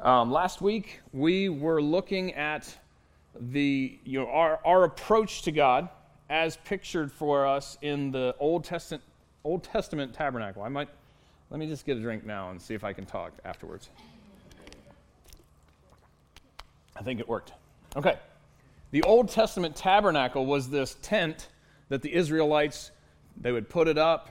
Um, last week, we were looking at the, you know, our, our approach to God as pictured for us in the Old Testament, Old Testament tabernacle. I might, let me just get a drink now and see if I can talk afterwards. I think it worked. Okay. The Old Testament tabernacle was this tent that the Israelites they would put it up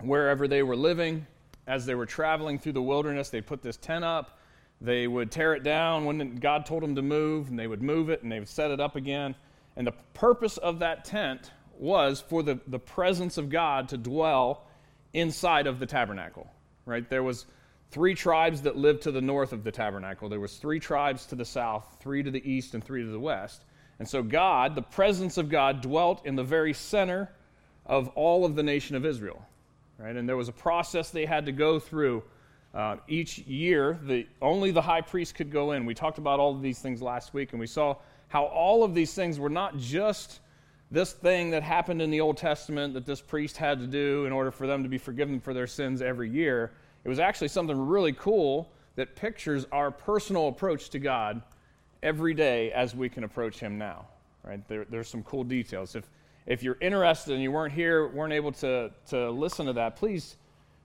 wherever they were living as they were traveling through the wilderness. They'd put this tent up. They would tear it down when God told them to move, and they would move it and they would set it up again. And the purpose of that tent was for the, the presence of God to dwell inside of the tabernacle. Right? There was three tribes that lived to the north of the tabernacle. There was three tribes to the south, three to the east, and three to the west. And so God, the presence of God, dwelt in the very center of all of the nation of Israel. Right? And there was a process they had to go through. Uh, each year, the, only the high priest could go in. We talked about all of these things last week, and we saw how all of these things were not just this thing that happened in the Old Testament that this priest had to do in order for them to be forgiven for their sins every year. It was actually something really cool that pictures our personal approach to God every day as we can approach Him now. Right? There, there's some cool details. If, if you're interested and you weren't here, weren't able to, to listen to that, please,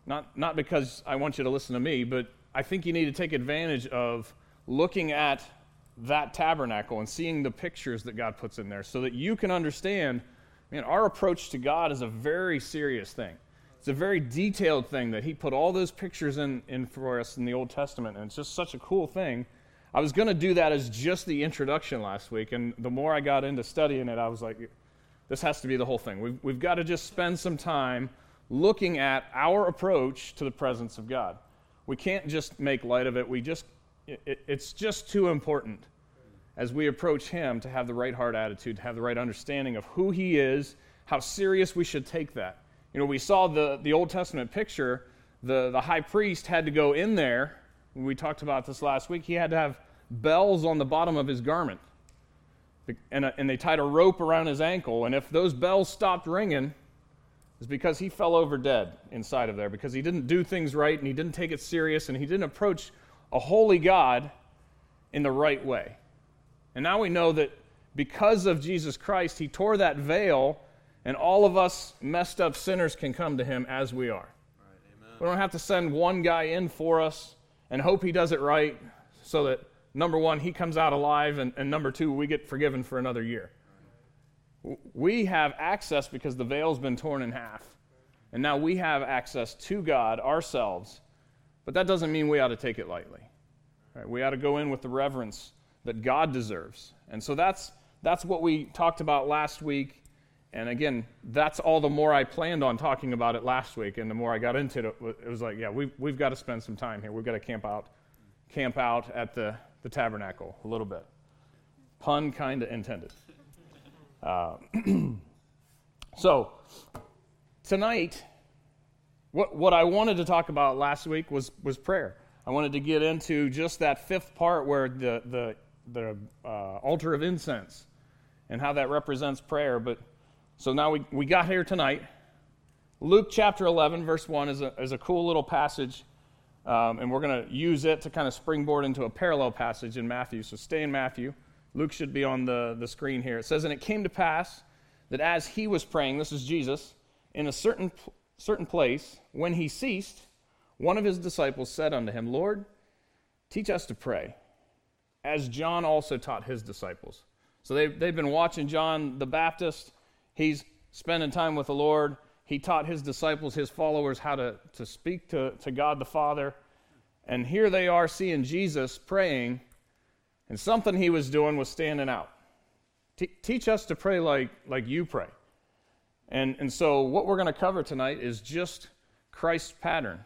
not, not because I want you to listen to me, but I think you need to take advantage of looking at that tabernacle and seeing the pictures that God puts in there so that you can understand, man, our approach to God is a very serious thing. It's a very detailed thing that He put all those pictures in, in for us in the Old Testament, and it's just such a cool thing. I was going to do that as just the introduction last week, and the more I got into studying it, I was like, this has to be the whole thing. We've, we've got to just spend some time looking at our approach to the presence of God. We can't just make light of it. We just, it, it's just too important as we approach Him to have the right heart attitude, to have the right understanding of who He is, how serious we should take that. You know, we saw the, the Old Testament picture. The, the high priest had to go in there. We talked about this last week. He had to have bells on the bottom of his garment and, and they tied a rope around his ankle. And if those bells stopped ringing, it's because he fell over dead inside of there, because he didn't do things right and he didn't take it serious and he didn't approach a holy God in the right way. And now we know that because of Jesus Christ, he tore that veil, and all of us messed up sinners can come to him as we are. Right, we don't have to send one guy in for us and hope he does it right so that number one, he comes out alive, and, and number two, we get forgiven for another year. We have access because the veil's been torn in half. And now we have access to God ourselves. But that doesn't mean we ought to take it lightly. Right? We ought to go in with the reverence that God deserves. And so that's, that's what we talked about last week. And again, that's all the more I planned on talking about it last week. And the more I got into it, it was like, yeah, we've, we've got to spend some time here. We've got to camp out, camp out at the, the tabernacle a little bit. Pun kind of intended. Uh, so, tonight, what, what I wanted to talk about last week was, was prayer. I wanted to get into just that fifth part where the, the, the uh, altar of incense and how that represents prayer. But so now we, we got here tonight. Luke chapter 11, verse 1 is a, is a cool little passage um, and we're going to use it to kind of springboard into a parallel passage in Matthew. So stay in Matthew. Luke should be on the, the screen here. It says, And it came to pass that as he was praying, this is Jesus, in a certain, certain place, when he ceased, one of his disciples said unto him, Lord, teach us to pray, as John also taught his disciples. So they, they've been watching John the Baptist. He's spending time with the Lord he taught his disciples, his followers, how to, to speak to, to God the Father. And here they are seeing Jesus praying, and something he was doing was standing out. T- teach us to pray like, like you pray. And, and so, what we're going to cover tonight is just Christ's pattern,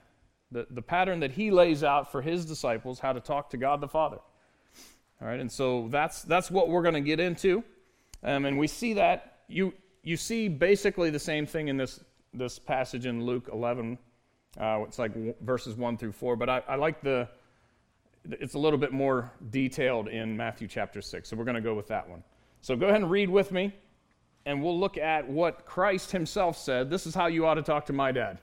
the, the pattern that he lays out for his disciples, how to talk to God the Father. All right, and so that's, that's what we're going to get into. Um, and we see that, you, you see basically the same thing in this this passage in Luke 11. Uh, it's like w- verses 1 through 4, but I, I like the, it's a little bit more detailed in Matthew chapter 6. So we're going to go with that one. So go ahead and read with me, and we'll look at what Christ himself said. This is how you ought to talk to my dad.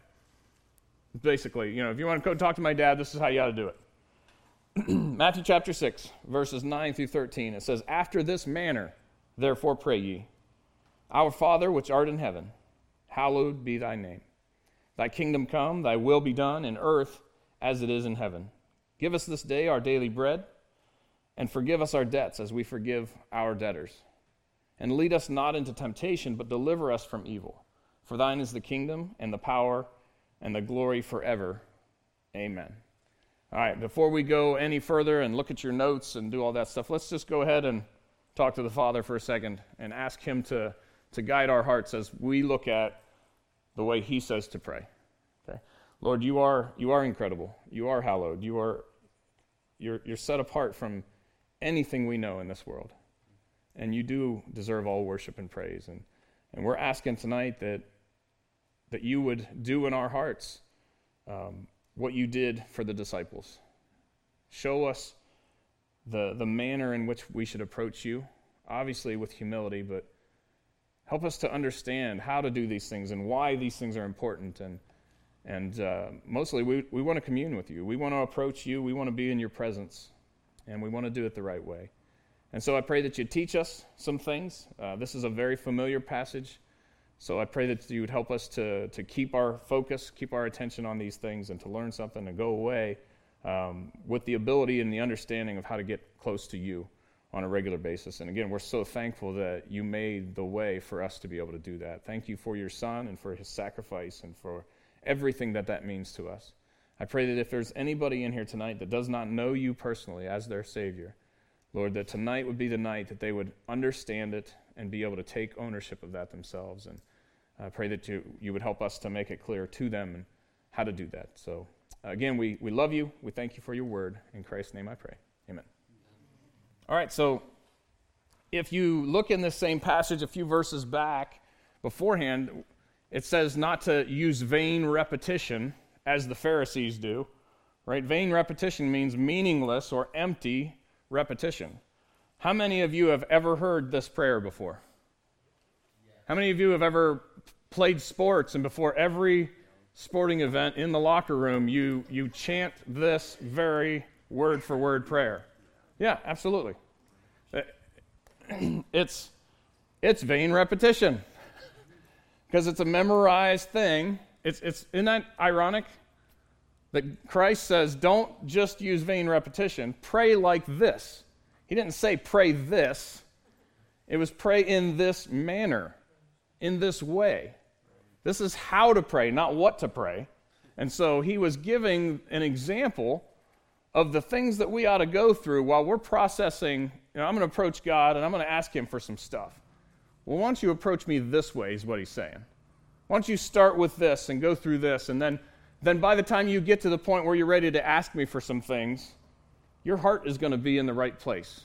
Basically, you know, if you want to go talk to my dad, this is how you ought to do it. Matthew chapter 6, verses 9 through 13. It says, After this manner, therefore pray ye, Our Father which art in heaven, hallowed be thy name. Thy kingdom come, thy will be done in earth as it is in heaven. Give us this day our daily bread, and forgive us our debts as we forgive our debtors. And lead us not into temptation, but deliver us from evil. For thine is the kingdom, and the power, and the glory forever. Amen. All right, before we go any further and look at your notes and do all that stuff, let's just go ahead and talk to the Father for a second and ask Him to, to guide our hearts as we look at the way He says to pray. Okay? Lord, you are, you are incredible. You are hallowed. You are, you're, you're set apart from anything we know in this world. And you do deserve all worship and praise. And, and we're asking tonight that, that you would do in our hearts. Um, what you did for the disciples. Show us the, the manner in which we should approach you, obviously with humility, but help us to understand how to do these things and why these things are important. And, and uh, mostly, we, we want to commune with you. We want to approach you. We want to be in your presence. And we want to do it the right way. And so I pray that you teach us some things. Uh, this is a very familiar passage. So I pray that you would help us to, to keep our focus, keep our attention on these things, and to learn something and go away um, with the ability and the understanding of how to get close to you on a regular basis. And again, we're so thankful that you made the way for us to be able to do that. Thank you for your son and for his sacrifice and for everything that that means to us. I pray that if there's anybody in here tonight that does not know you personally as their Savior, Lord, that tonight would be the night that they would understand it and be able to take ownership of that themselves. And I pray that you, you would help us to make it clear to them and how to do that. So, again, we, we love you. We thank you for your word. In Christ's name I pray. Amen. All right, so if you look in this same passage a few verses back beforehand, it says not to use vain repetition as the Pharisees do. Right? Vain repetition means meaningless or empty repetition. How many of you have ever heard this prayer before? How many of you have ever played sports and before every sporting event in the locker room you you chant this very word for word prayer? Yeah, absolutely. It's it's vain repetition because it's a memorized thing. It's it's isn't that ironic that Christ says don't just use vain repetition, pray like this. He didn't say pray this, it was pray in this manner, in this way. This is how to pray, not what to pray. And so he was giving an example of the things that we ought to go through while we're processing. You know, I'm going to approach God and I'm going to ask him for some stuff. Well, why don't you approach me this way, is what he's saying. Why don't you start with this and go through this, and then, then by the time you get to the point where you're ready to ask me for some things, your heart is going to be in the right place.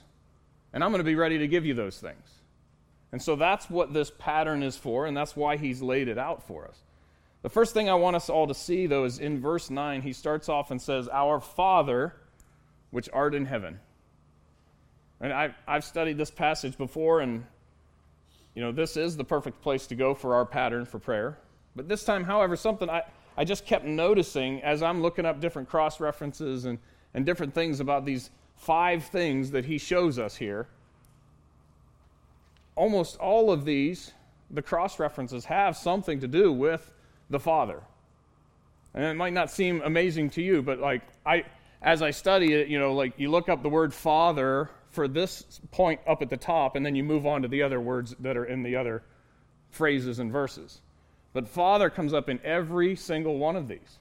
And I'm going to be ready to give you those things. And so that's what this pattern is for, and that's why he's laid it out for us. The first thing I want us all to see, though, is in verse 9, he starts off and says, Our Father, which art in heaven. And I've, I've studied this passage before, and, you know, this is the perfect place to go for our pattern for prayer. But this time, however, something I, I just kept noticing as I'm looking up different cross references and and different things about these five things that he shows us here. Almost all of these, the cross references, have something to do with the Father. And it might not seem amazing to you, but like I as I study it, you know, like you look up the word father for this point up at the top, and then you move on to the other words that are in the other phrases and verses. But father comes up in every single one of these.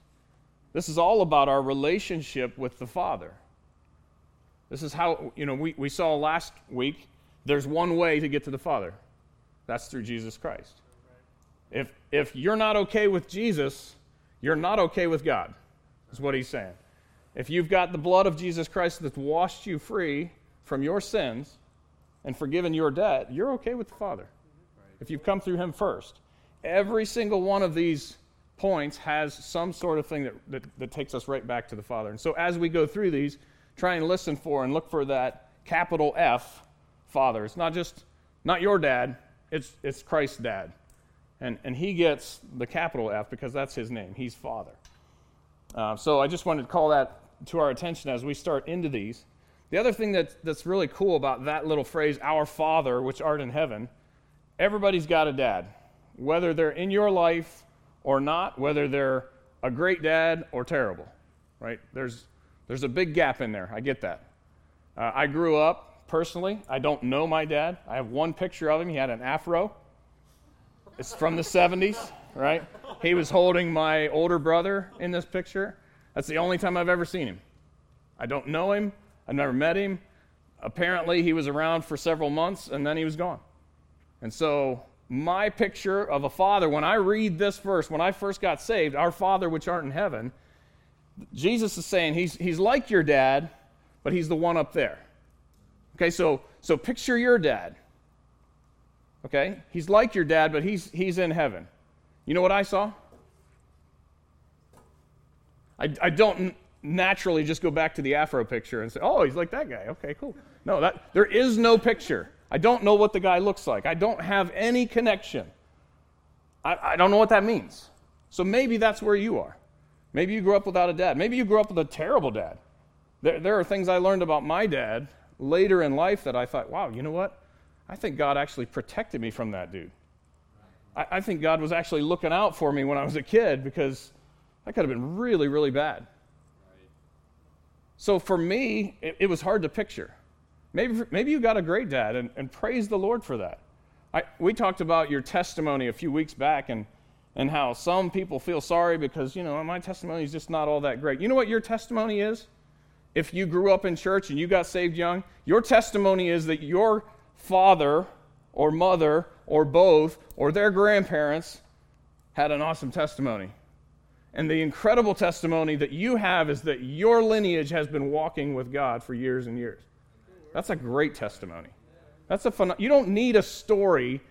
This is all about our relationship with the Father. This is how, you know, we, we saw last week there's one way to get to the Father that's through Jesus Christ. If, if you're not okay with Jesus, you're not okay with God, is what he's saying. If you've got the blood of Jesus Christ that's washed you free from your sins and forgiven your debt, you're okay with the Father. If you've come through him first. Every single one of these points has some sort of thing that, that, that, takes us right back to the Father. And so as we go through these, try and listen for and look for that capital F, Father. It's not just, not your dad, it's, it's Christ's dad. And, and he gets the capital F because that's his name. He's Father. Uh, so I just wanted to call that to our attention as we start into these. The other thing that's, that's really cool about that little phrase, our Father, which art in heaven, everybody's got a dad. Whether they're in your life or not, whether they're a great dad or terrible, right? There's, there's a big gap in there. I get that. Uh, I grew up personally. I don't know my dad. I have one picture of him. He had an afro. It's from the 70s, right? He was holding my older brother in this picture. That's the only time I've ever seen him. I don't know him. I've never met him. Apparently, he was around for several months and then he was gone. And so, my picture of a father, when I read this verse, when I first got saved, our Father which art in heaven, Jesus is saying he's, he's like your dad, but he's the one up there. Okay, so, so picture your dad. Okay? He's like your dad, but he's, he's in heaven. You know what I saw? I, I don't naturally just go back to the afro picture and say, oh, he's like that guy. Okay, cool. No, that, there is no picture. I don't know what the guy looks like. I don't have any connection. I, I don't know what that means. So maybe that's where you are. Maybe you grew up without a dad. Maybe you grew up with a terrible dad. There, there are things I learned about my dad later in life that I thought, wow, you know what? I think God actually protected me from that dude. I, I think God was actually looking out for me when I was a kid because that could have been really, really bad. So for me, it, it, was hard to picture. Maybe, maybe you got a great dad, and, and praise the Lord for that. I, we talked about your testimony a few weeks back and, and how some people feel sorry because, you know, my testimony is just not all that great. You know what your testimony is? If you grew up in church and you got saved young, your testimony is that your father or mother or both or their grandparents had an awesome testimony. And the incredible testimony that you have is that your lineage has been walking with God for years and years. That's a great testimony. That's a fun. You don't need a story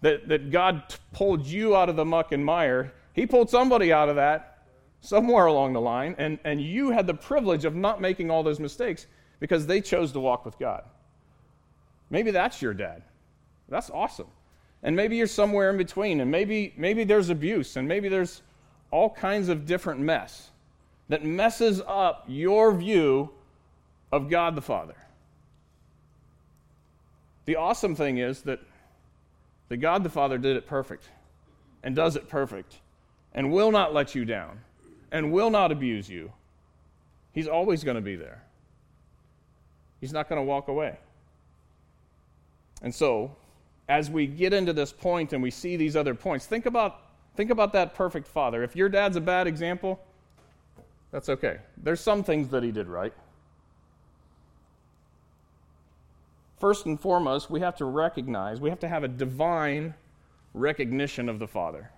that, that God t- pulled you out of the muck and mire. He pulled somebody out of that somewhere along the line, and, and you had the privilege of not making all those mistakes because they chose to walk with God. Maybe that's your dad. That's awesome. And maybe you're somewhere in between, and maybe, maybe there's abuse, and maybe there's all kinds of different mess that messes up your view of God the Father. The awesome thing is that, that God the Father did it perfect and does it perfect and will not let you down and will not abuse you. He's always going to be there. He's not going to walk away. And so, as we get into this point and we see these other points, think about Think about that perfect father. If your dad's a bad example, that's okay. There's some things that he did right. First and foremost, we have to recognize, we have to have a divine recognition of the Father.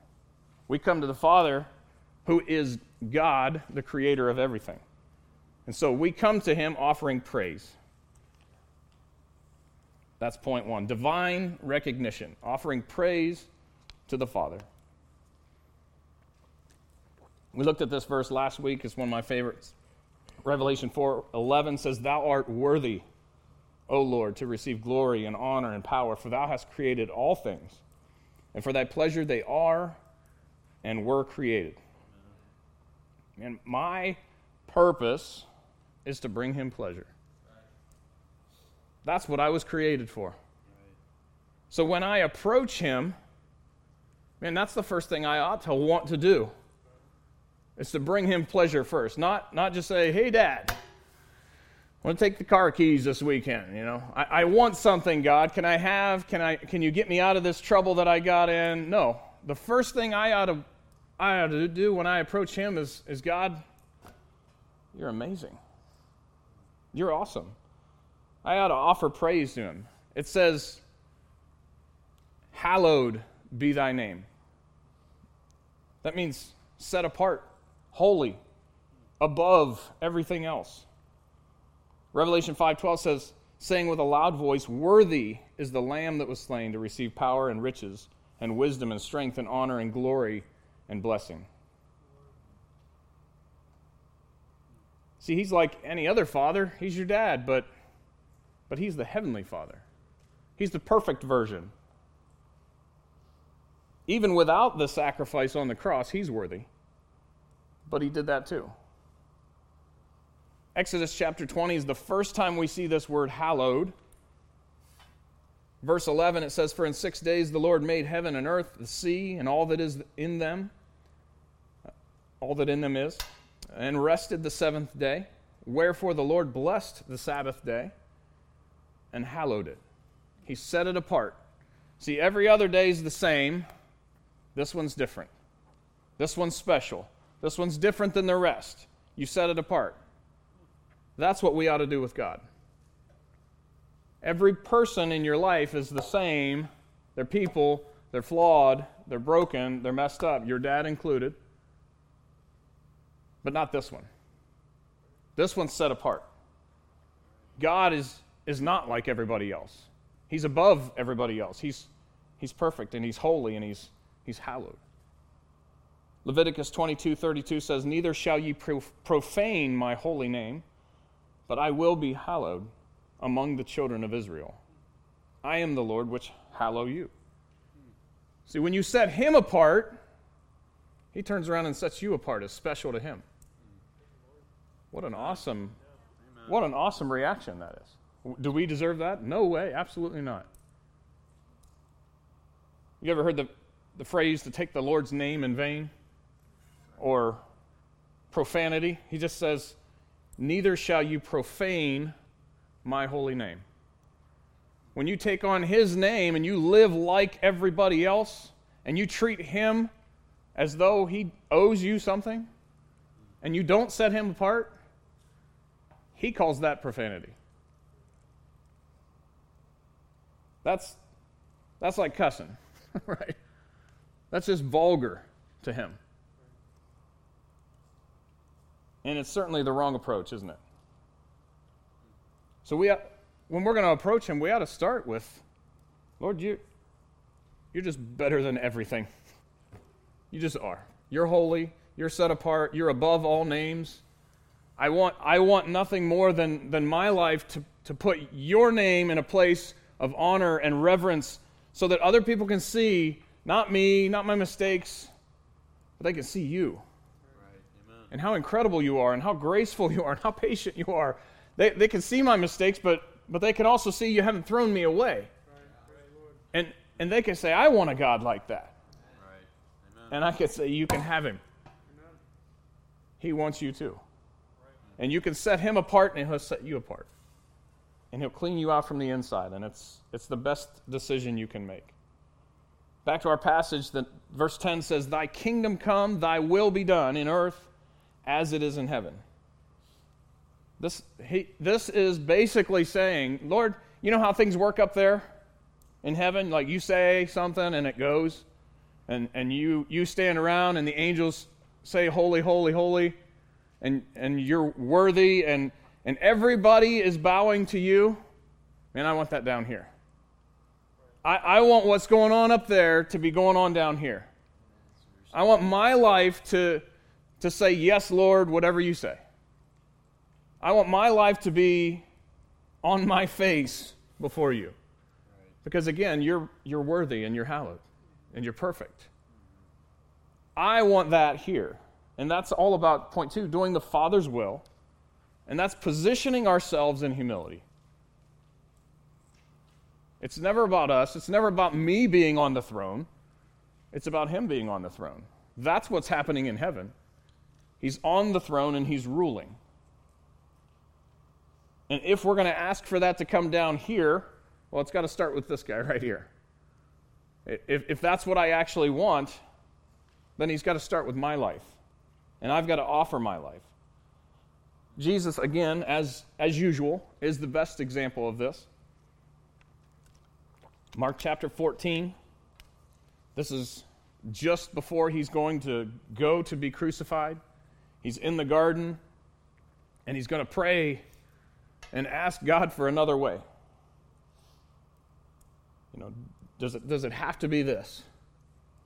We come to the Father who is God, the creator of everything. And so we come to him offering praise. That's point one divine recognition, offering praise to the Father. We looked at this verse last week. It's one of my favorites. Revelation 4:11 says, "Thou art worthy, O Lord, to receive glory and honor and power, for thou hast created all things, and for thy pleasure they are and were created." And my purpose is to bring him pleasure. That's what I was created for. So when I approach him, man, that's the first thing I ought to want to do. It's to bring him pleasure first, not, not just say, hey, dad, I want to take the car keys this weekend. You know, I, I want something, God. Can I have? Can I? Can you get me out of this trouble that I got in? No. The first thing I ought to, I ought to do when I approach Him is, is God. You're amazing. You're awesome. I ought to offer praise to Him. It says, "Hallowed be Thy name." That means set apart holy, above everything else. Revelation 5:12 says, saying with a loud voice, "Worthy is the lamb that was slain to receive power and riches and wisdom and strength and honor and glory and blessing." See, he's like any other father. He's your dad, but but he's the heavenly father. He's the perfect version. Even without the sacrifice on the cross, he's worthy but he did that too. Exodus chapter 20 is the first time we see this word hallowed. Verse 11, it says, For in six days the Lord made heaven and earth, the sea, and all that is in them, all that in them is, and rested the seventh day. Wherefore the Lord blessed the Sabbath day and hallowed it. He set it apart. See, every other day is the same. This one's different. This one's special. This one's different than the rest. You set it apart. That's what we ought to do with God. Every person in your life is the same. They're people, they're flawed, they're broken, they're messed up, your dad included. But not this one. This one's set apart. God is, is not like everybody else. He's above everybody else. He's, he's perfect and he's holy and he's, he's hallowed. Leviticus 22 32 says, Neither shall ye profane my holy name, but I will be hallowed among the children of Israel. I am the Lord which hallow you. See, when you set him apart, he turns around and sets you apart as special to him. What an awesome, what an awesome reaction that is. Do we deserve that? No way, absolutely not. You ever heard the, the phrase to take the Lord's name in vain? Or profanity? He just says, Neither shall you profane my holy name. When you take on his name and you live like everybody else, and you treat him as though he owes you something, and you don't set him apart, he calls that profanity. That's, that's like cussing, right? That's just vulgar to him. And it's certainly the wrong approach, isn't it? So we, uh, when we're going to approach him, we ought to start with, Lord, you, you're just better than everything. You just are. You're holy. You're set apart. You're above all names. I want, I want nothing more than, than my life to, to put your name in a place of honor and reverence so that other people can see not me, not my mistakes, but they can see you. And how incredible you are, and how graceful you are, and how patient you are. They, they can see my mistakes, but, but they can also see you haven't thrown me away. Right. And, and they can say, I want a God like that. Right. And I can say, You can have him. Amen. He wants you too. And you can set him apart, and he'll set you apart. And he'll clean you out from the inside, and it's, it's the best decision you can make. Back to our passage, that verse 10 says, Thy kingdom come, thy will be done in earth as it is in heaven. This, he, this is basically saying, Lord, you know how things work up there in heaven? Like you say something and it goes, and, and you, you stand around and the angels say, Holy, holy, holy and, and you're worthy and, and everybody is bowing to you, man, I want that down here. I, I want what's going on up there to be going on down here. I want my life to, to say, Yes, Lord, whatever you say. I want my life to be on my face before you. Because again, you're, you're worthy and you're hallowed and you're perfect. I want that here. And that's all about point two doing the Father's will. And that's positioning ourselves in humility. It's never about us, it's never about me being on the throne. It's about Him being on the throne. That's what's happening in heaven. He's on the throne and He's ruling. And if we're going to ask for that to come down here, well, it's got to start with this guy right here. If, if that's what I actually want, then He's got to start with my life and I've got to offer my life. Jesus, again, as, as usual, is the best example of this. Mark chapter 14. This is just before he's going to go to be crucified. He's in the garden and he's going to pray and ask God for another way. You know, does it, does it have to be this?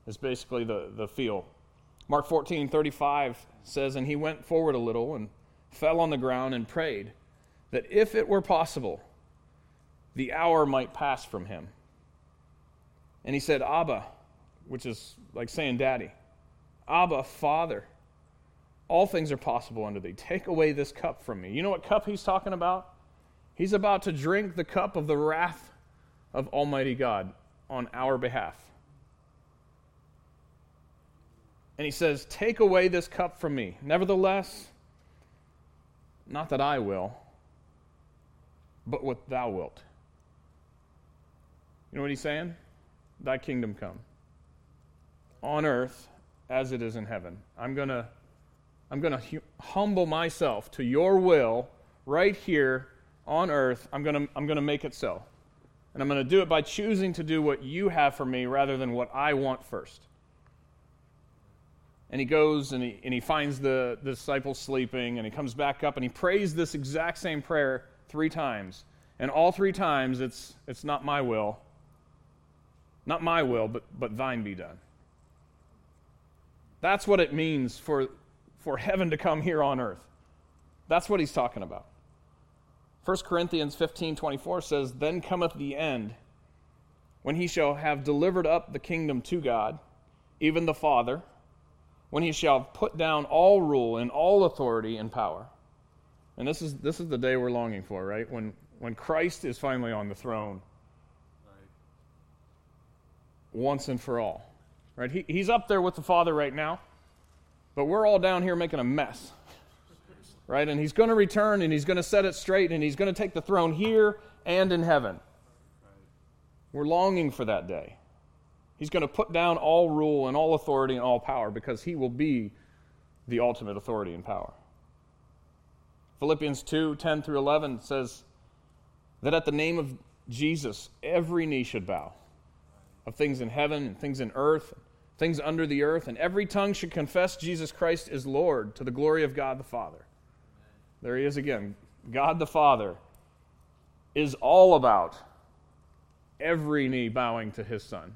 Is basically the, the feel Mark 14, 35 says, And he went forward a little and fell on the ground and prayed that if it were possible, the hour might pass from him. And he said, Abba, which is like saying daddy, Abba, Father, All things are possible unto thee. Take away this cup from me. You know what cup he's talking about? He's about to drink the cup of the wrath of Almighty God on our behalf. And he says, Take away this cup from me. Nevertheless, not that I will, but what thou wilt. You know what he's saying? Thy kingdom come on earth as it is in heaven. I'm going to I'm going to hu- humble myself to your will right here on earth. I'm going to I'm going to make it so. And I'm going to do it by choosing to do what you have for me rather than what I want first. And he goes and he, and he finds the, the disciples sleeping, and he comes back up and he prays this exact same prayer three times. And all three times, it's, it's not my will, not my will, but, but thine be done. That's what it means for, for heaven to come here on earth. That's what he's talking about. 1 Corinthians 15 24 says, Then cometh the end, when he shall have delivered up the kingdom to God, even the Father when he shall put down all rule and all authority and power. And this is, this is the day we're longing for, right? When, when Christ is finally on the throne right. once and for all. Right? He, he's up there with the Father right now, but we're all down here making a mess. Right? And he's going to return and he's going to set it straight and he's going to take the throne here and in heaven. We're longing for that day. He's going to put down all rule and all authority and all power because he will be the ultimate authority and power. Philippians 2 10 through 11 says that at the name of Jesus, every knee should bow of things in heaven and things in earth, things under the earth, and every tongue should confess Jesus Christ is Lord to the glory of God the Father. There he is again. God the Father is all about every knee bowing to his Son.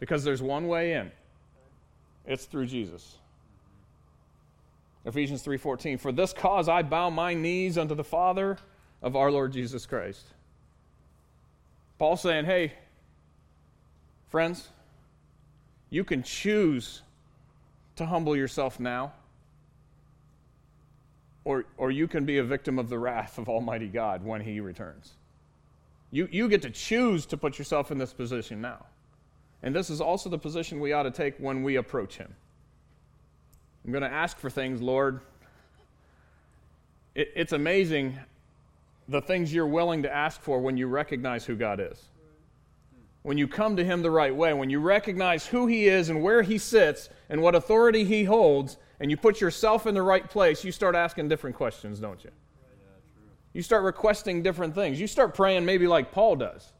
Because there's one way in. It's through Jesus. Ephesians 3:14 For this cause I bow my knees unto the Father of our Lord Jesus Christ. Paul saying, "Hey, friends, you can choose to humble yourself now, or, or you can be a victim of the wrath of Almighty God when He returns. You, you get to choose to put yourself in this position now. And this is also the position we ought to take when we approach Him. I'm going to ask for things, Lord. It, it's amazing the things you're willing to ask for when you recognize who God is. When you come to Him the right way, when you recognize who He is and where He sits and what authority He holds, and you put yourself in the right place, you start asking different questions, don't you? You start requesting different things. You start praying maybe like Paul does.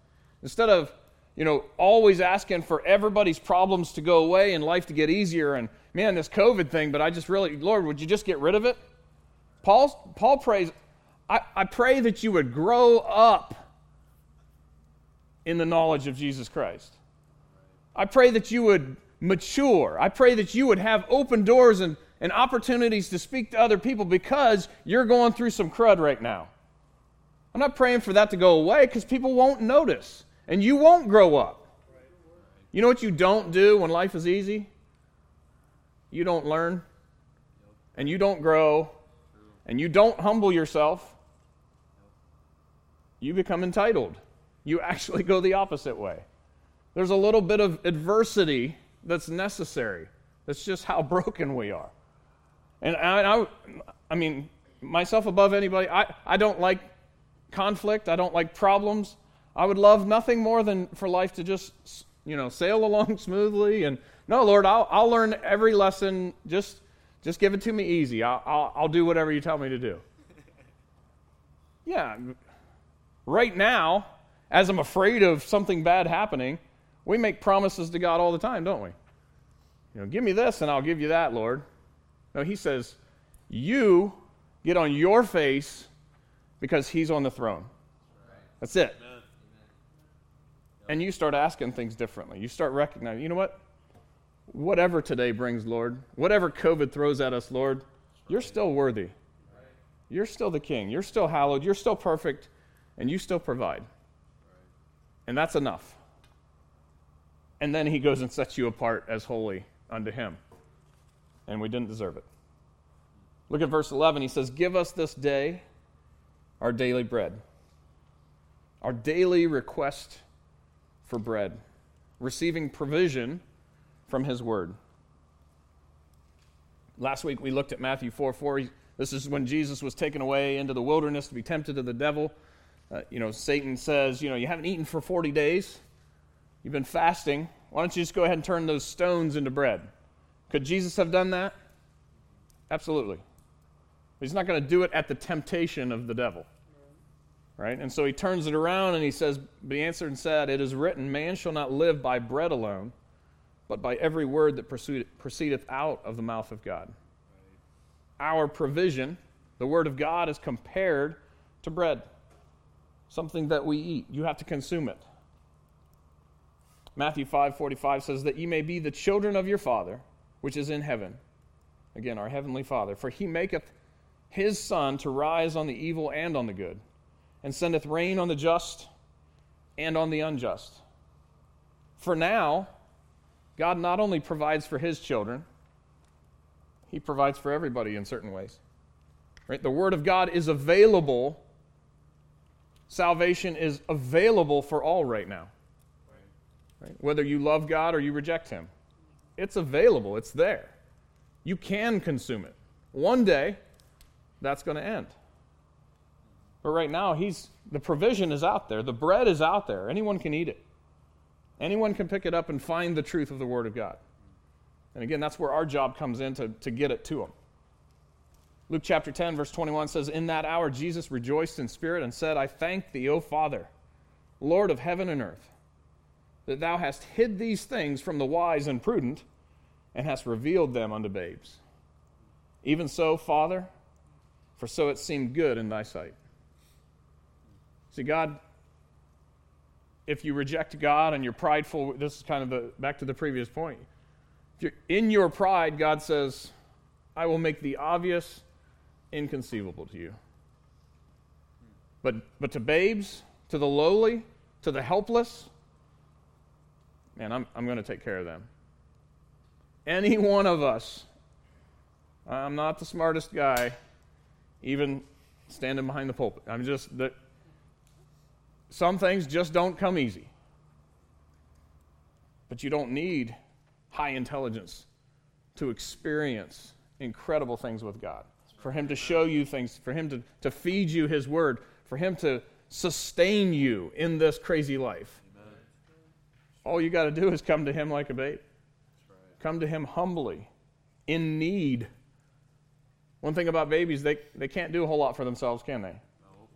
Instead of you know, always asking for everybody's problems to go away and life to get easier and man, this COVID thing, but I just really, Lord, would you just get rid of it? Paul, Paul prays, I, I pray that you would grow up in the knowledge of Jesus Christ. I pray that you would mature. I pray that you would have open doors and, and opportunities to speak to other people because you're going through some crud right now. I'm not praying for that to go away because people won't notice and you won't grow up. You know what you don't do when life is easy? You don't learn, and you don't grow, and you don't humble yourself. You become entitled. You actually go the opposite way. There's a little bit of adversity that's necessary. That's just how broken we are. And I, I, I mean, myself above anybody, I, I don't like conflict, I don't like problems. I would love nothing more than for life to just, you know, sail along smoothly. And no, Lord, I'll, I'll learn every lesson. Just, just give it to me easy. I'll, I'll, I'll do whatever you tell me to do. Yeah. Right now, as I'm afraid of something bad happening, we make promises to God all the time, don't we? You know, give me this and I'll give you that, Lord. No, he says, you get on your face because he's on the throne. That's it. And you start asking things differently. You start recognizing, you know what? Whatever today brings, Lord, whatever COVID throws at us, Lord, you're still worthy. You're still the king. You're still hallowed. You're still perfect. And you still provide. And that's enough. And then he goes and sets you apart as holy unto him. And we didn't deserve it. Look at verse 11. He says, Give us this day our daily bread. Our daily request for bread, receiving provision from His Word. Last week we looked at Matthew 4 4. This is when Jesus was taken away into the wilderness to be tempted of the devil. Uh, you know, Satan says, You know, you haven't eaten for 40 days, you've been fasting. Why don't you just go ahead and turn those stones into bread? Could Jesus have done that? Absolutely. But he's not going to do it at the temptation of the devil. Right? And so he turns it around and he says, But he answered and said, It is written, Man shall not live by bread alone, but by every word that proceedeth out of the mouth of God. Our provision, the word of God, is compared to bread, something that we eat. You have to consume it. Matthew 5:45 says that ye may be the children of your Father which is in heaven. Again, our heavenly Father, for he maketh his sun to rise on the evil and on the good, and sendeth rain on the just and on the unjust. For now, God not only provides for his children, he provides for everybody in certain ways. Right? The word of God is available. Salvation is available for all right now. Right? Whether you love God or you reject him. It's available, it's there. You can consume it. One day, that's going to end. But right now, he's, the provision is out there, the bread is out there. Anyone can eat it. Anyone can pick it up and find the truth of the Word of God. And again, that's where our job comes in to, to get it to them. Luke chapter 10, verse 21 says, In that hour Jesus rejoiced in spirit and said, I thank thee, O Father, Lord of heaven and earth, that thou hast hid these things from the wise and prudent, and hast revealed them unto babes. Even so, Father, for so it seemed good in thy sight. See, God if you reject God and you're prideful, this is kind of the back to the previous point. If you're in your pride, God says, I will make the obvious inconceivable to you. But, but to babes, to the lowly, to the helpless, man, I'm, I'm going to take care of them. Any one of us, I'm not the smartest guy, even standing behind the pulpit. I'm just, the, some things just don't come easy. But you don't need high intelligence to experience incredible things with God. For Him to show you things, for Him to, to feed you His Word, for Him to sustain you in this crazy life. Amen. All you got to do is come to Him like a babe. Right. Come to Him humbly, in need. One thing about babies, they, they can't do a whole lot for themselves, can they? No.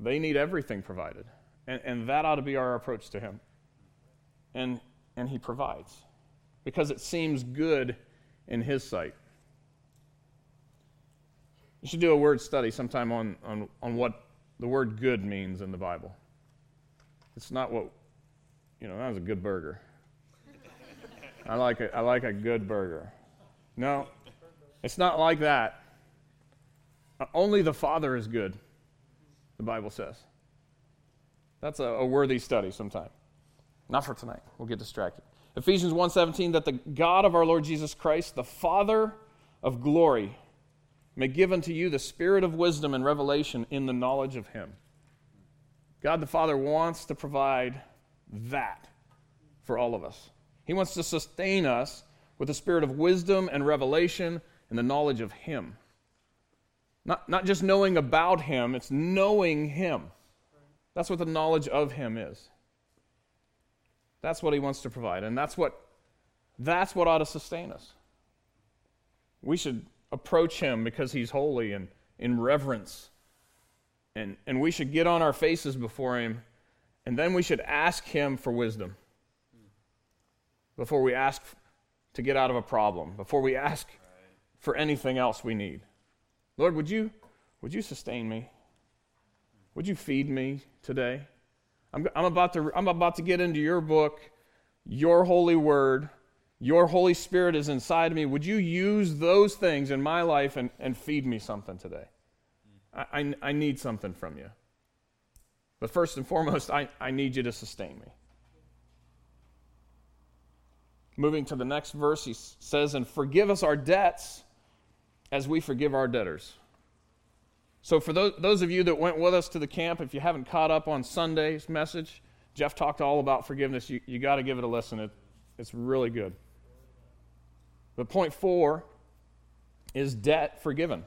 They need everything provided. And, and that ought to be our approach to Him. And, and He provides because it seems good in His sight. You should do a word study sometime on, on, on what the word good means in the Bible. It's not what, you know, that was a good burger. I like a, I like a good burger. No, it's not like that. Uh, only the Father is good the Bible says. That's a, a worthy study sometime. Not for tonight. We'll get distracted. Ephesians 1:17 that the God of our Lord Jesus Christ, the Father of glory, may give unto you the spirit of wisdom and revelation in the knowledge of him. God the Father wants to provide that for all of us. He wants to sustain us with the spirit of wisdom and revelation and the knowledge of him. Not, not just knowing about Him, it's knowing Him. That's what the knowledge of Him is. That's what He wants to provide, and that's what, that's what ought to sustain us. We should approach Him because He's holy and in reverence. And, and we should get on our faces before Him, and then we should ask Him for wisdom before we ask to get out of a problem, before we ask for anything else we need. Lord, would you, would you sustain me? Would you feed me today? I'm, I'm, about to, I'm about to get into your book, your holy word. Your Holy Spirit is inside of me. Would you use those things in my life and, and feed me something today? I, I, I need something from you. But first and foremost, I, I need you to sustain me. Moving to the next verse, he says, And forgive us our debts as we forgive our debtors. So, for those, those of you that went with us to the camp, if you haven't caught up on Sunday's message, Jeff talked all about forgiveness. You, you got to give it a listen. It, it's really good. But point four is debt forgiven.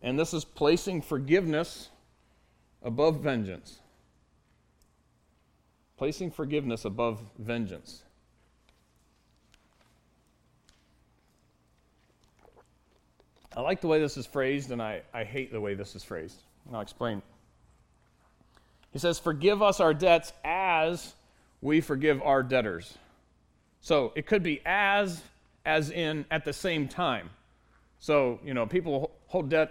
And this is placing forgiveness above vengeance. Placing forgiveness above vengeance. I like the way this is phrased, and I, I hate the way this is phrased. I'll explain. He says, Forgive us our debts as we forgive our debtors. So it could be as, as in at the same time. So, you know, people hold debt,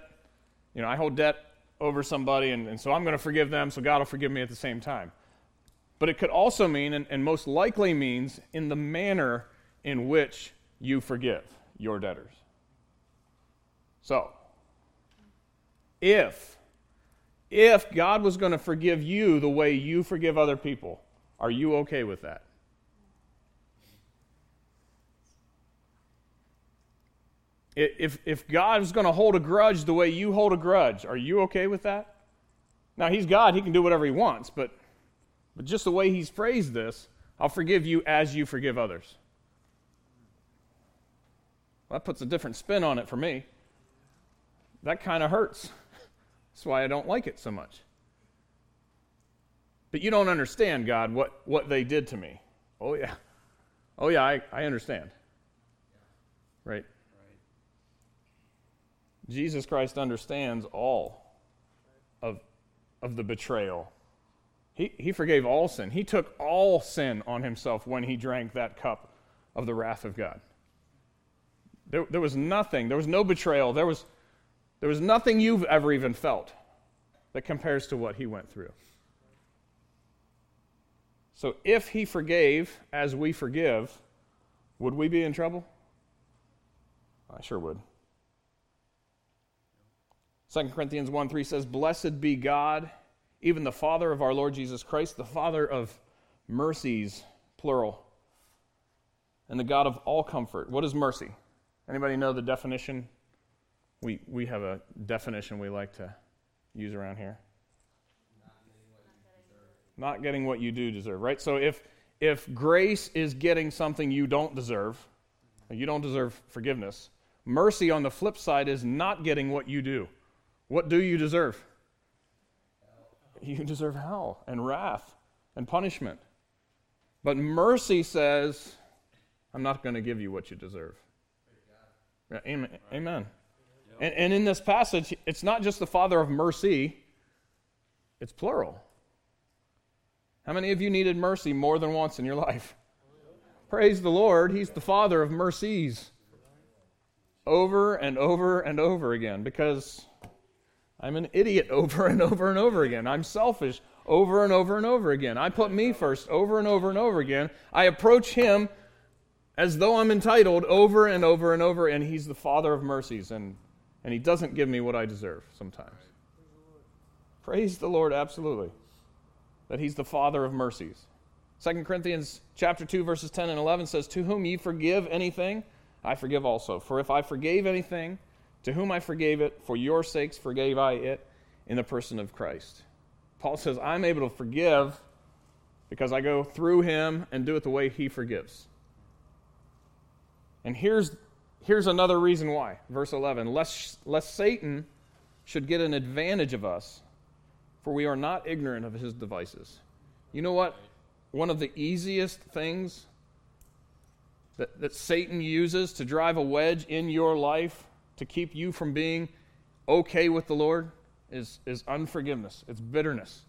you know, I hold debt over somebody, and, and so I'm going to forgive them, so God will forgive me at the same time. But it could also mean, and, and most likely means, in the manner in which you forgive your debtors. So, if if God was going to forgive you the way you forgive other people, are you okay with that? If, if God is going to hold a grudge the way you hold a grudge, are you okay with that? Now, He's God, He can do whatever He wants, but, but just the way He's phrased this, I'll forgive you as you forgive others. Well, that puts a different spin on it for me that kind of hurts. That's why I don't like it so much. But you don't understand, God, what, what they did to me. Oh, yeah. Oh, yeah, I, I understand. Right? Jesus Christ understands all of, of the betrayal. He, he forgave all sin. He took all sin on himself when he drank that cup of the wrath of God. There, there was nothing, there was no betrayal, there was, there was nothing you've ever even felt that compares to what he went through. So if he forgave as we forgive, would we be in trouble? I sure would. 2 Corinthians 1 3 says, Blessed be God, even the Father of our Lord Jesus Christ, the Father of mercies, plural, and the God of all comfort. What is mercy? Anybody know the definition we, we have a definition we like to use around here. Not getting what you do deserve, right? So if if grace is getting something you don't deserve, you don't deserve forgiveness. Mercy on the flip side is not getting what you do. What do you deserve? You deserve hell and wrath and punishment. But mercy says, I'm not going to give you what you deserve. Amen. Amen. And, and in this passage, it's not just the Father of mercy, it's plural. How many of you needed mercy more than once in your life? Praise the Lord, He's the Father of mercies. Over and over and over again because I'm an idiot over and over and over again. I'm selfish over and over and over again. I put me first over and over and over again. I approach Him as though I'm entitled over and over and over, and He's the Father of mercies. And and he doesn't give me what I deserve sometimes. Praise the Lord, absolutely. That he's the Father of mercies. 2 Corinthians chapter 2 verses 10 and 11 says, "To whom ye forgive anything, I forgive also. For if I forgave anything, to whom I forgave it, for your sakes forgave I it in the person of Christ." Paul says, "I'm able to forgive because I go through him and do it the way he forgives." And here's here's another reason why. Verse 11 lest, lest Satan should get an advantage of us, for we are not ignorant of his devices. You know what? One of the easiest things that, that Satan uses to drive a wedge in your life to keep you from being okay with the Lord is, is unforgiveness, it's bitterness.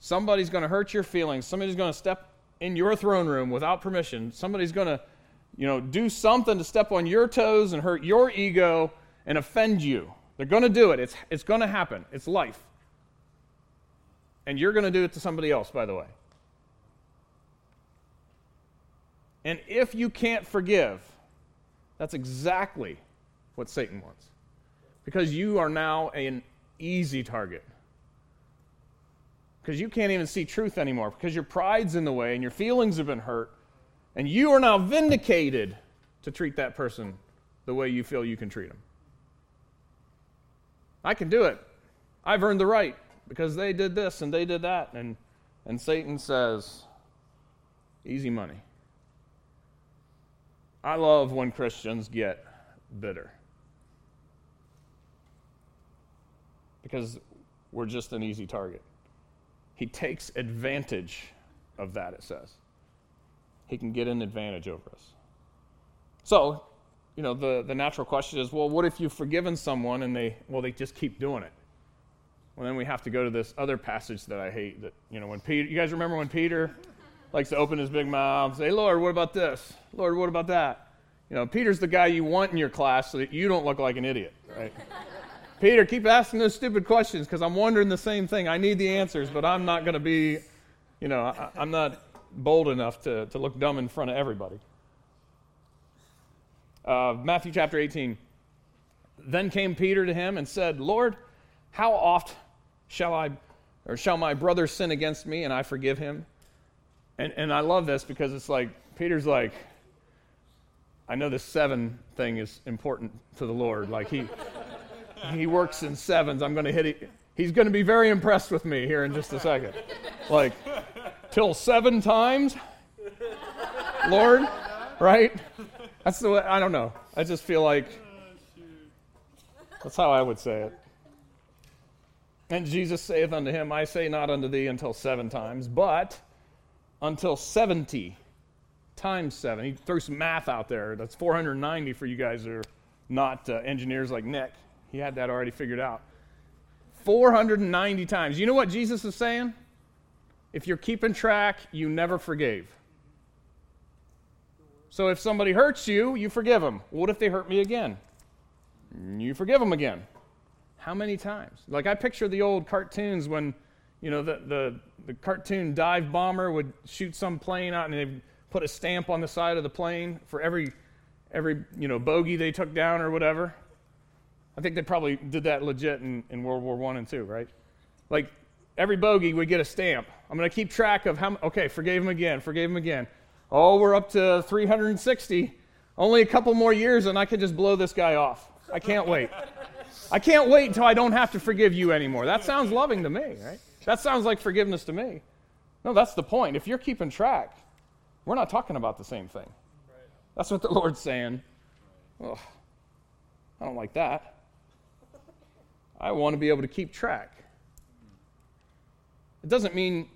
Somebody's going to hurt your feelings. Somebody's going to step in your throne room without permission. Somebody's going to you know, do something to step on your toes and hurt your ego and offend you. They're going to do it. It's, it's going to happen. It's life. And you're going to do it to somebody else, by the way. And if you can't forgive, that's exactly what Satan wants. Because you are now an easy target. Because you can't even see truth anymore. Because your pride's in the way and your feelings have been hurt. And you are now vindicated to treat that person the way you feel you can treat them. I can do it. I've earned the right because they did this and they did that. And, and Satan says, easy money. I love when Christians get bitter because we're just an easy target. He takes advantage of that, it says. He can get an advantage over us. So, you know, the, the natural question is well, what if you've forgiven someone and they, well, they just keep doing it? Well, then we have to go to this other passage that I hate that, you know, when Peter, you guys remember when Peter likes to open his big mouth and say, Lord, what about this? Lord, what about that? You know, Peter's the guy you want in your class so that you don't look like an idiot, right? Peter, keep asking those stupid questions because I'm wondering the same thing. I need the answers, but I'm not going to be, you know, I, I'm not bold enough to, to look dumb in front of everybody. Uh, Matthew chapter 18. Then came Peter to him and said, Lord, how oft shall I or shall my brother sin against me and I forgive him? And and I love this because it's like Peter's like, I know this seven thing is important to the Lord. Like he he works in sevens. I'm gonna hit it. He's gonna be very impressed with me here in just a second. Like, till seven times? Lord? Right? That's the way, I don't know. I just feel like that's how I would say it. And Jesus saith unto him, I say not unto thee until seven times, but until 70 times seven. He threw some math out there. That's 490 for you guys that are not uh, engineers like Nick. He had that already figured out. 490 times. You know what Jesus is saying? If you're keeping track, you never forgave. So if somebody hurts you, you forgive them. What if they hurt me again? You forgive them again. How many times? Like I picture the old cartoons when, you know, the, the, the cartoon dive bomber would shoot some plane out and they'd put a stamp on the side of the plane for every, every you know, bogey they took down or whatever. I think they probably did that legit in, in World War One and Two, right? Like every bogey would get a stamp. I'm going to keep track of how, okay, forgave him again, forgave him again. Oh, we're up to 360. Only a couple more years and I can just blow this guy off. I can't wait. I can't wait until I don't have to forgive you anymore. That sounds loving to me, right? That sounds like forgiveness to me. No, that's the point. If you're keeping track, we're not talking about the same thing. That's what the Lord's saying. Ugh, I don't like that. I want to be able to keep track. It doesn't mean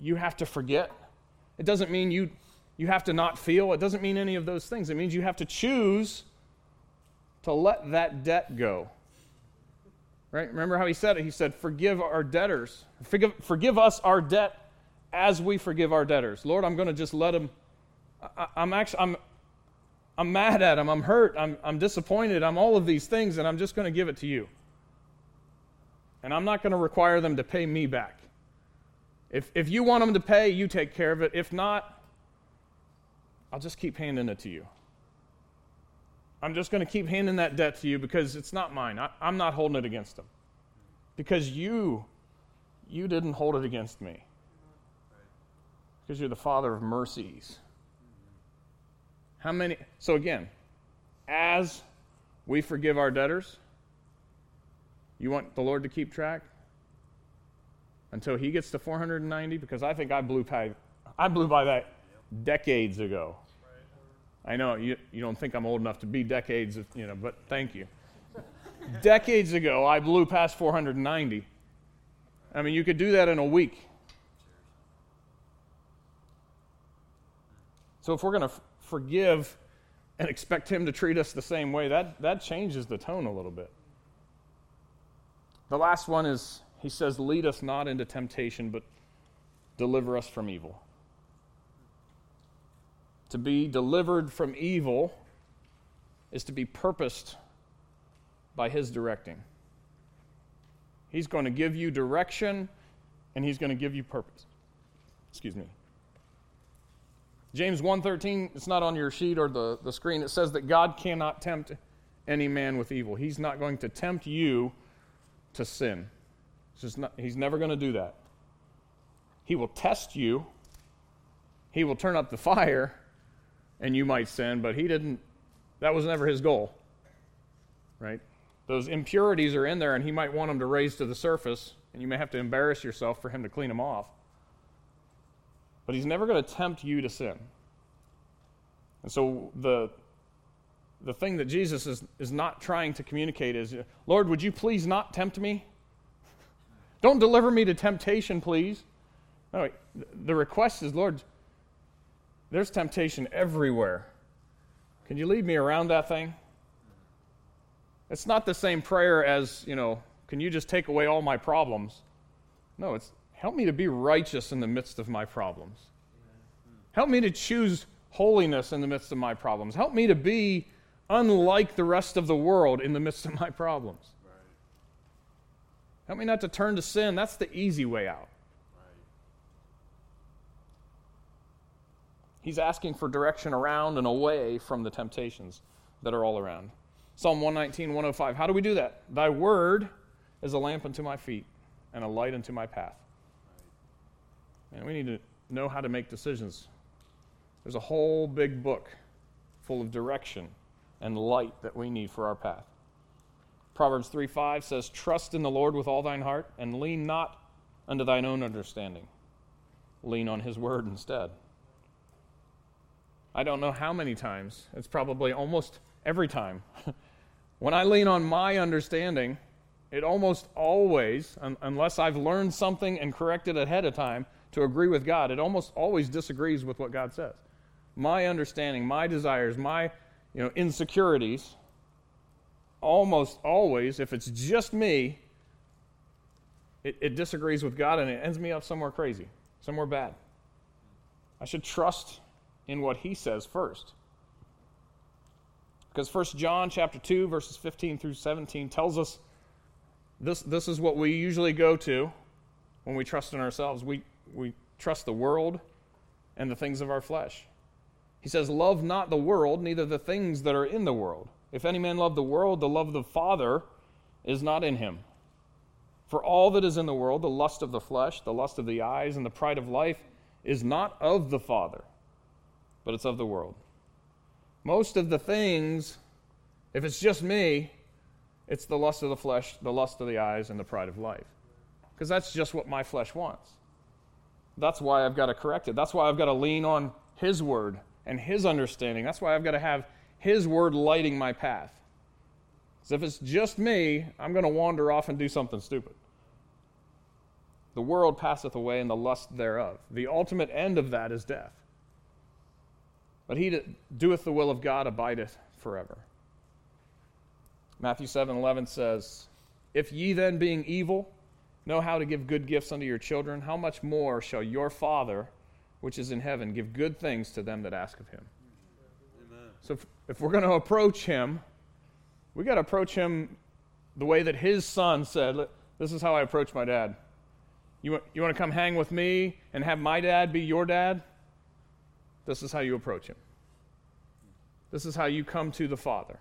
you have to forget. It doesn't mean you you have to not feel. It doesn't mean any of those things. It means you have to choose to let that debt go. Right? Remember how he said it? He said, Forgive our debtors. Forgive, forgive us our debt as we forgive our debtors. Lord, I'm going to just let them. I, am actually, I'm, I'm mad at them. I'm hurt. I'm, I'm disappointed. I'm all of these things, and I'm just going to give it to you. And I'm not going to require them to pay me back. If, if you want them to pay, you take care of it. If not, I'll just keep handing it to you. I'm just going to keep handing that debt to you because it's not mine. I, am not holding it against them. Because you, you didn't hold it against me. Because you're the Father of mercies. How many? So again, as we forgive our debtors, you want the Lord to keep track until He gets to 490? Because I think I blew by, I blew by that decades ago. I know you, you don't think I'm old enough to be decades, of, you know, but thank you. decades ago, I blew past 490. I mean, you could do that in a week. So if we're going to f- forgive and expect Him to treat us the same way, that, that changes the tone a little bit. The last one is He says, Lead us not into temptation, but deliver us from evil to be delivered from evil is to be purposed by His directing. He's going to give you direction and He's going to give you purpose. Excuse me. James 1.13, it's not on your sheet or the, the screen. It says that God cannot tempt any man with evil. He's not going to tempt you to sin. Not, he's never going to do that. He will test you. He will turn up the fire and you might sin, but he didn't, that was never his goal. right? Those impurities are in there, and he might want them to raise to the surface, and you may have to embarrass yourself for him to clean them off. But he's never going to tempt you to sin. And so the, the thing that Jesus is, is not trying to communicate is Lord, would you please not tempt me? Don't deliver me to temptation, please. No, the request is, Lord, there's temptation everywhere. Can you lead me around that thing? It's not the same prayer as, you know, can you just take away all my problems? No, it's help me to be righteous in the midst of my problems. Help me to choose holiness in the midst of my problems. Help me to be unlike the rest of the world in the midst of my problems. Right. Help me not to turn to sin. That's the easy way out. Right. He's asking for direction around and away from the temptations that are all around. Psalm 119, 105. How do we do that? Thy word is a lamp unto my feet and a light unto my path. And we need to know how to make decisions. There's a whole big book full of direction and light that we need for our path. Proverbs 3 5 says, Trust in the Lord with all thine heart, and lean not unto thine own understanding. Lean on his word instead. I don't know how many times, it's probably almost every time. when I lean on my understanding, it almost always, un- unless I've learned something and corrected ahead of time to agree with God, it almost always disagrees with what God says. My understanding, my desires, my you know, insecurities, almost always, if it's just me, it, it disagrees with God and it ends me up somewhere crazy, somewhere bad. I should trust in what he says first. Because 1 John chapter 2, verses 15 through 17 tells us this, this is what we usually go to when we trust in ourselves. We, we trust the world and the things of our flesh. He says, Love not the world, neither the things that are in the world. If any man love the world, the love of the Father is not in him. For all that is in the world, the lust of the flesh, the lust of the eyes, and the pride of life, is not of the Father, but it's of the world. Most of the things, if it's just me, it's the lust of the flesh, the lust of the eyes, and the pride of life. Because that's just what my flesh wants. That's why I've got to correct it. That's why I've got to lean on His word and His understanding. That's why I've got to have His word lighting my path. Because if it's just me, I'm going to wander off and do something stupid. The world passeth away and the lust thereof. The ultimate end of that is death. But he that doeth the will of God abideth forever. Matthew 7 11 says, If ye then, being evil, know how to give good gifts unto your children, how much more shall your Father, which is in heaven, give good things to them that ask of him? Amen. So if, if we're going to approach him, we got to approach him the way that his son said, This is how I approach my dad. You, want, you want to come hang with me and have my dad be your dad? This is how you approach him. This is how you come to the Father.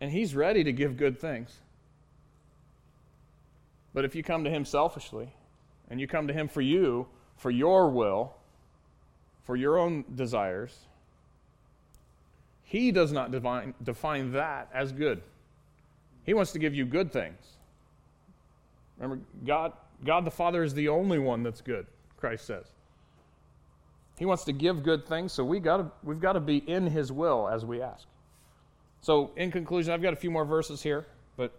And He's ready to give good things. But if you come to Him selfishly, and you come to Him for you, for your will, for your own desires, He does not define, define that as good. He wants to give you good things. Remember, God, God the Father is the only one that's good, Christ says. He wants to give good things, so we gotta, we've got to be in His will as we ask. So, in conclusion, I've got a few more verses here, but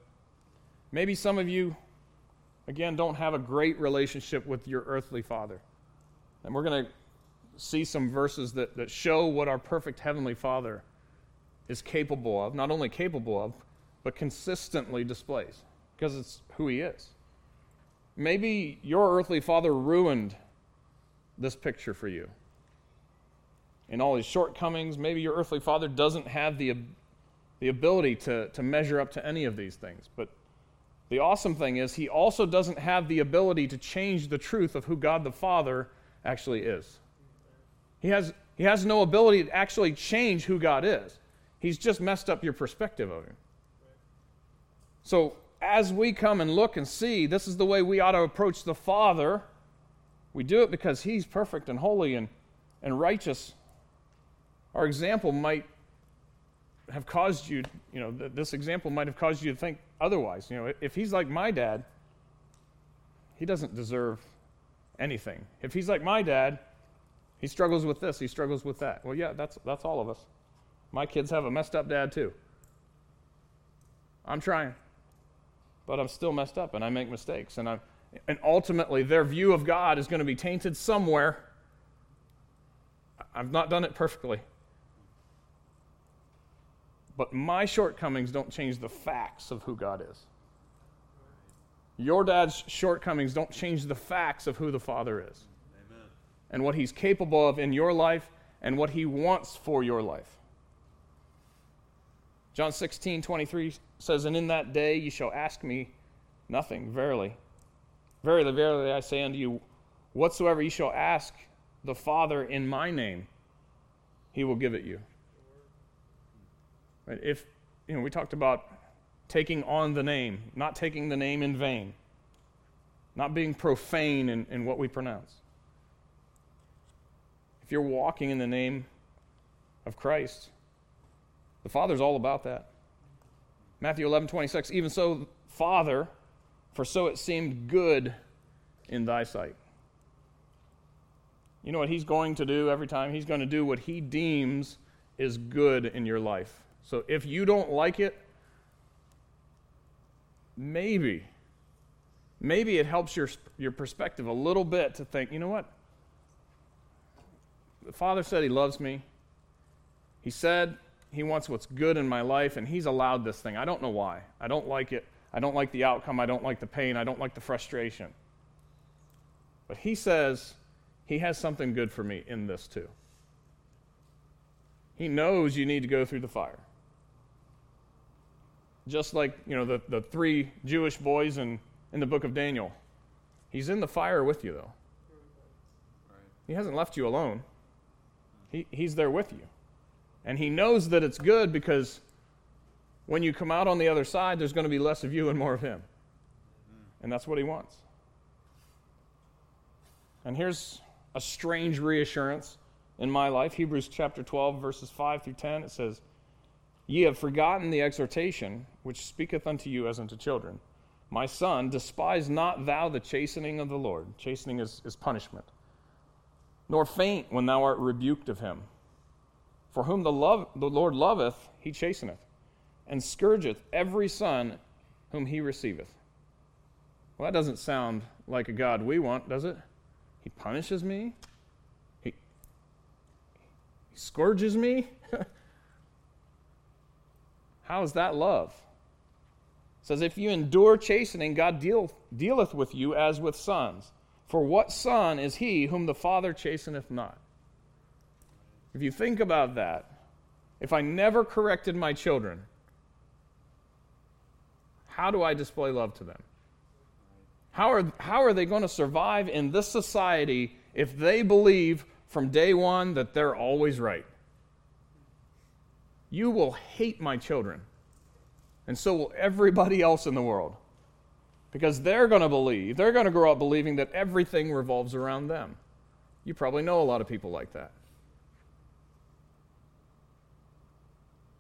maybe some of you, again, don't have a great relationship with your earthly father. And we're going to see some verses that, that show what our perfect heavenly father is capable of, not only capable of, but consistently displays, because it's who he is. Maybe your earthly father ruined this picture for you in all his shortcomings. Maybe your earthly father doesn't have the, the ability to, to measure up to any of these things. But the awesome thing is, he also doesn't have the ability to change the truth of who God the Father actually is. He has, he has no ability to actually change who God is. He's just messed up your perspective of him. So, as we come and look and see, this is the way we ought to approach the Father. We do it because He's perfect and holy and, and righteous our example might have caused you, you know, th- this example might have caused you to think otherwise. You know, if he's like my dad, he doesn't deserve anything. If he's like my dad, he struggles with this, he struggles with that. Well, yeah, that's, that's all of us. My kids have a messed up dad, too. I'm trying, but I'm still messed up and I make mistakes. And, I'm, and ultimately, their view of God is going to be tainted somewhere. I've not done it perfectly. But my shortcomings don't change the facts of who God is. Your dad's shortcomings don't change the facts of who the Father is Amen. and what He's capable of in your life and what He wants for your life. John 16, 23 says, And in that day you shall ask me nothing, verily. Verily, verily, I say unto you, whatsoever you shall ask the Father in my name, He will give it you. If, you know, we talked about taking on the name, not taking the name in vain, not being profane in, in what we pronounce. If you're walking in the name of Christ, the Father's all about that. Matthew 11, 26, even so, Father, for so it seemed good in thy sight. You know what he's going to do every time? He's going to do what he deems is good in your life. So if you don't like it, maybe, maybe it helps your, your perspective a little bit to think, you know what? The Father said He loves me. He said He wants what's good in my life, and He's allowed this thing. I don't know why. I don't like it. I don't like the outcome. I don't like the pain. I don't like the frustration. But He says He has something good for me in this too. He knows you need to go through the fire just like you know the, the three Jewish boys in, in the book of Daniel. He's in the fire with you, though. He hasn't left you alone. He, he's there with you. And he knows that it's good because when you come out on the other side, there's going to be less of you and more of him. And that's what he wants. And here's a strange reassurance in my life Hebrews chapter 12, verses 5 through 10. It says, Ye have forgotten the exhortation which speaketh unto you as unto children. My son, despise not thou the chastening of the Lord. Chastening is, is punishment. Nor faint when thou art rebuked of him. For whom the, love, the Lord loveth, he chasteneth, and scourgeth every son whom he receiveth. Well, that doesn't sound like a God we want, does it? He punishes me? He, he scourges me? How is that love? It says, If you endure chastening, God deal, dealeth with you as with sons. For what son is he whom the Father chasteneth not? If you think about that, if I never corrected my children, how do I display love to them? How are, how are they going to survive in this society if they believe from day one that they're always right? You will hate my children. And so will everybody else in the world. Because they're going to believe, they're going to grow up believing that everything revolves around them. You probably know a lot of people like that.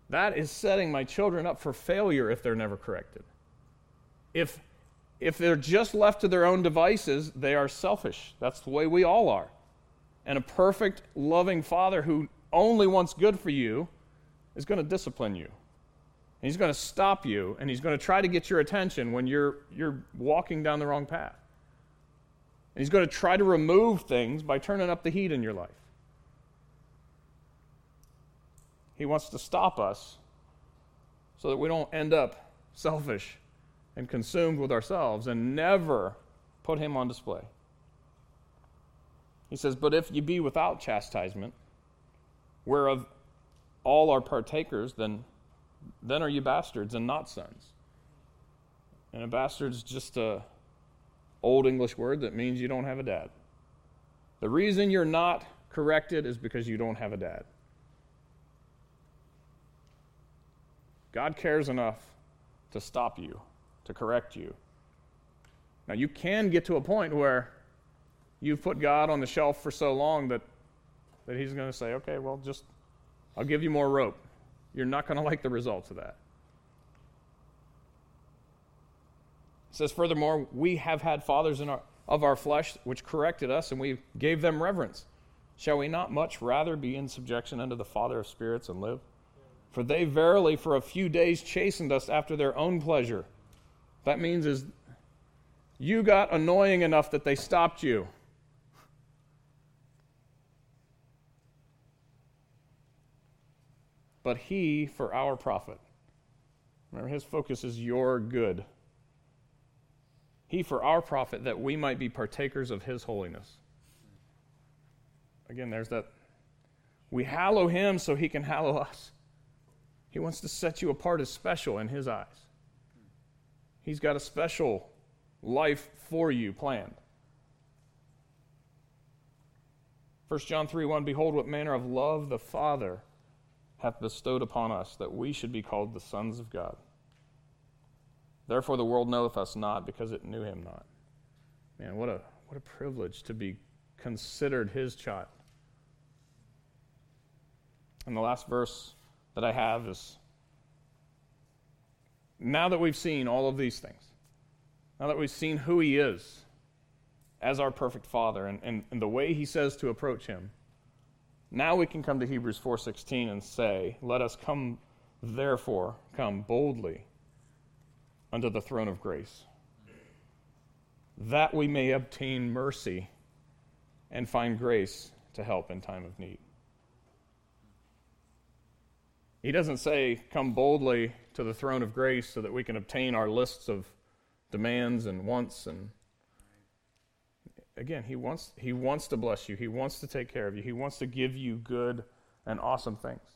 That is setting my children up for failure if they're never corrected. If, if they're just left to their own devices, they are selfish. That's the way we all are. And a perfect, loving father who only wants good for you is going to discipline you. And he's going to stop you and he's going to try to get your attention when you're, you're walking down the wrong path. And he's going to try to remove things by turning up the heat in your life. He wants to stop us so that we don't end up selfish and consumed with ourselves and never put him on display. He says, But if ye be without chastisement, whereof all are partakers, then, then are you bastards and not sons. And a bastard is just a old English word that means you don't have a dad. The reason you're not corrected is because you don't have a dad. God cares enough to stop you, to correct you. Now, you can get to a point where you've put God on the shelf for so long that, that He's going to say, okay, well, just I'll give you more rope. you're not going to like the results of that. It says, furthermore, we have had fathers in our, of our flesh which corrected us, and we gave them reverence. Shall we not much rather be in subjection unto the Father of spirits and live? For they verily for a few days chastened us after their own pleasure. That means is you got annoying enough that they stopped you. But he for our profit. Remember, his focus is your good. He for our profit, that we might be partakers of his holiness. Again, there's that. We hallow him so he can hallow us. He wants to set you apart as special in his eyes. He's got a special life for you planned. 1 John 3 1 Behold, what manner of love the Father hath bestowed upon us, that we should be called the sons of God. Therefore, the world knoweth us not, because it knew him not. Man, what a, what a privilege to be considered his child. And the last verse that I have is now that we've seen all of these things, now that we've seen who he is as our perfect father and, and, and the way he says to approach him, now we can come to Hebrews 4:16 and say, "Let us come therefore come boldly unto the throne of grace, that we may obtain mercy and find grace to help in time of need." He doesn't say, Come boldly to the throne of grace so that we can obtain our lists of demands and wants. And again, he wants, he wants to bless you, He wants to take care of you, He wants to give you good and awesome things.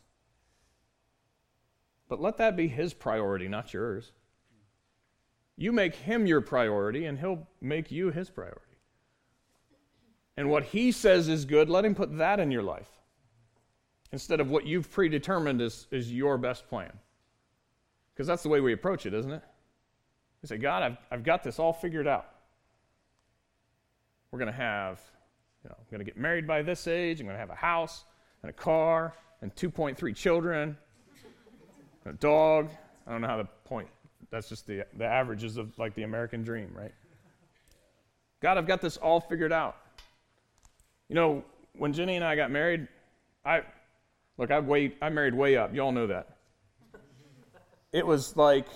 But let that be His priority, not yours. You make Him your priority, and He'll make you His priority. And what He says is good, let Him put that in your life instead of what you've predetermined is, is your best plan. Because that's the way we approach it, isn't it? We say, God, I've, I've got this all figured out. We're going to have, you know, I'm going to get married by this age. I'm going to have a house and a car and 2.3 children, and a dog. I don't know how to point. That's just the, the averages of like the American dream, right? God, I've got this all figured out. You know, when Jenny and I got married, I, Look, I way I married way up. Y'all know that. It was like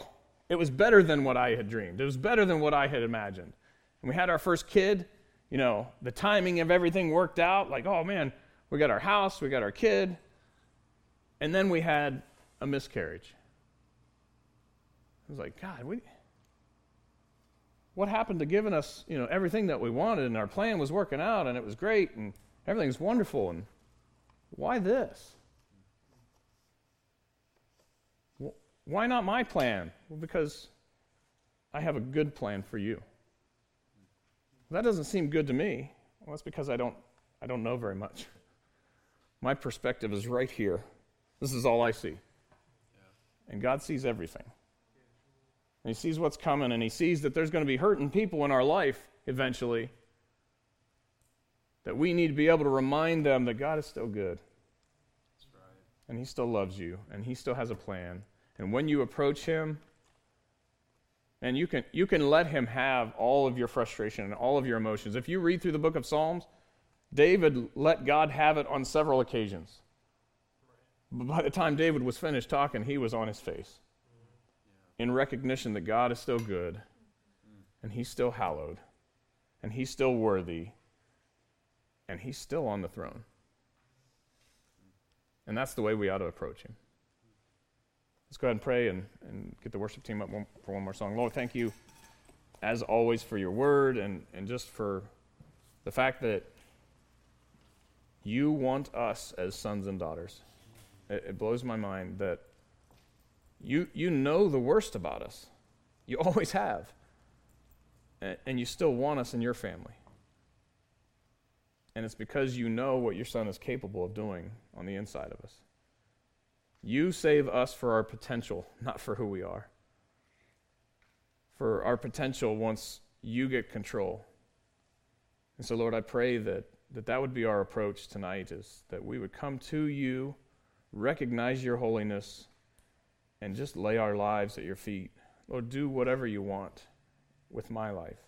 it was better than what I had dreamed. It was better than what I had imagined. And we had our first kid, you know, the timing of everything worked out. Like, oh man, we got our house, we got our kid. And then we had a miscarriage. I was like, God, we, what happened to giving us, you know, everything that we wanted and our plan was working out and it was great and everything's wonderful and why this? Why not my plan? Well, because I have a good plan for you. That doesn't seem good to me. Well, that's because I don't, I don't know very much. My perspective is right here. This is all I see. And God sees everything. And He sees what's coming, and He sees that there's going to be hurting people in our life eventually. That we need to be able to remind them that God is still good. Right. And He still loves you, and He still has a plan. And when you approach him, and you can, you can let him have all of your frustration and all of your emotions. If you read through the book of Psalms, David let God have it on several occasions. But by the time David was finished talking, he was on his face in recognition that God is still good and he's still hallowed and he's still worthy and he's still on the throne. And that's the way we ought to approach him. Let's go ahead and pray and, and get the worship team up one, for one more song. Lord, thank you, as always, for your word and, and just for the fact that you want us as sons and daughters. It, it blows my mind that you, you know the worst about us. You always have. And, and you still want us in your family. And it's because you know what your son is capable of doing on the inside of us. You save us for our potential, not for who we are. For our potential once you get control. And so, Lord, I pray that that, that would be our approach tonight is that we would come to you, recognize your holiness, and just lay our lives at your feet. Lord, do whatever you want with my life.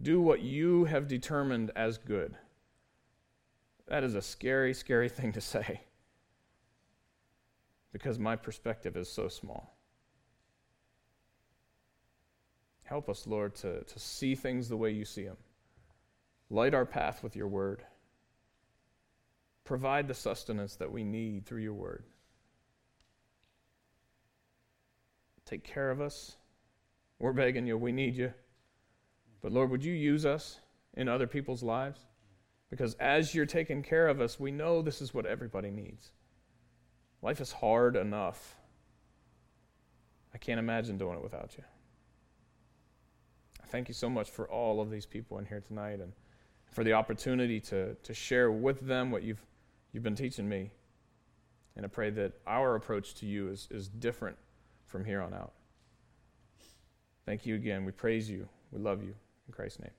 Do what you have determined as good. That is a scary, scary thing to say because my perspective is so small. Help us, Lord, to, to see things the way you see them. Light our path with your word. Provide the sustenance that we need through your word. Take care of us. We're begging you, we need you. But Lord, would you use us in other people's lives? Because as you're taking care of us, we know this is what everybody needs. Life is hard enough. I can't imagine doing it without you. Thank you so much for all of these people in here tonight and for the opportunity to, to share with them what you've, you've been teaching me. And I pray that our approach to you is, is different from here on out. Thank you again. We praise you. We love you. In Christ's name.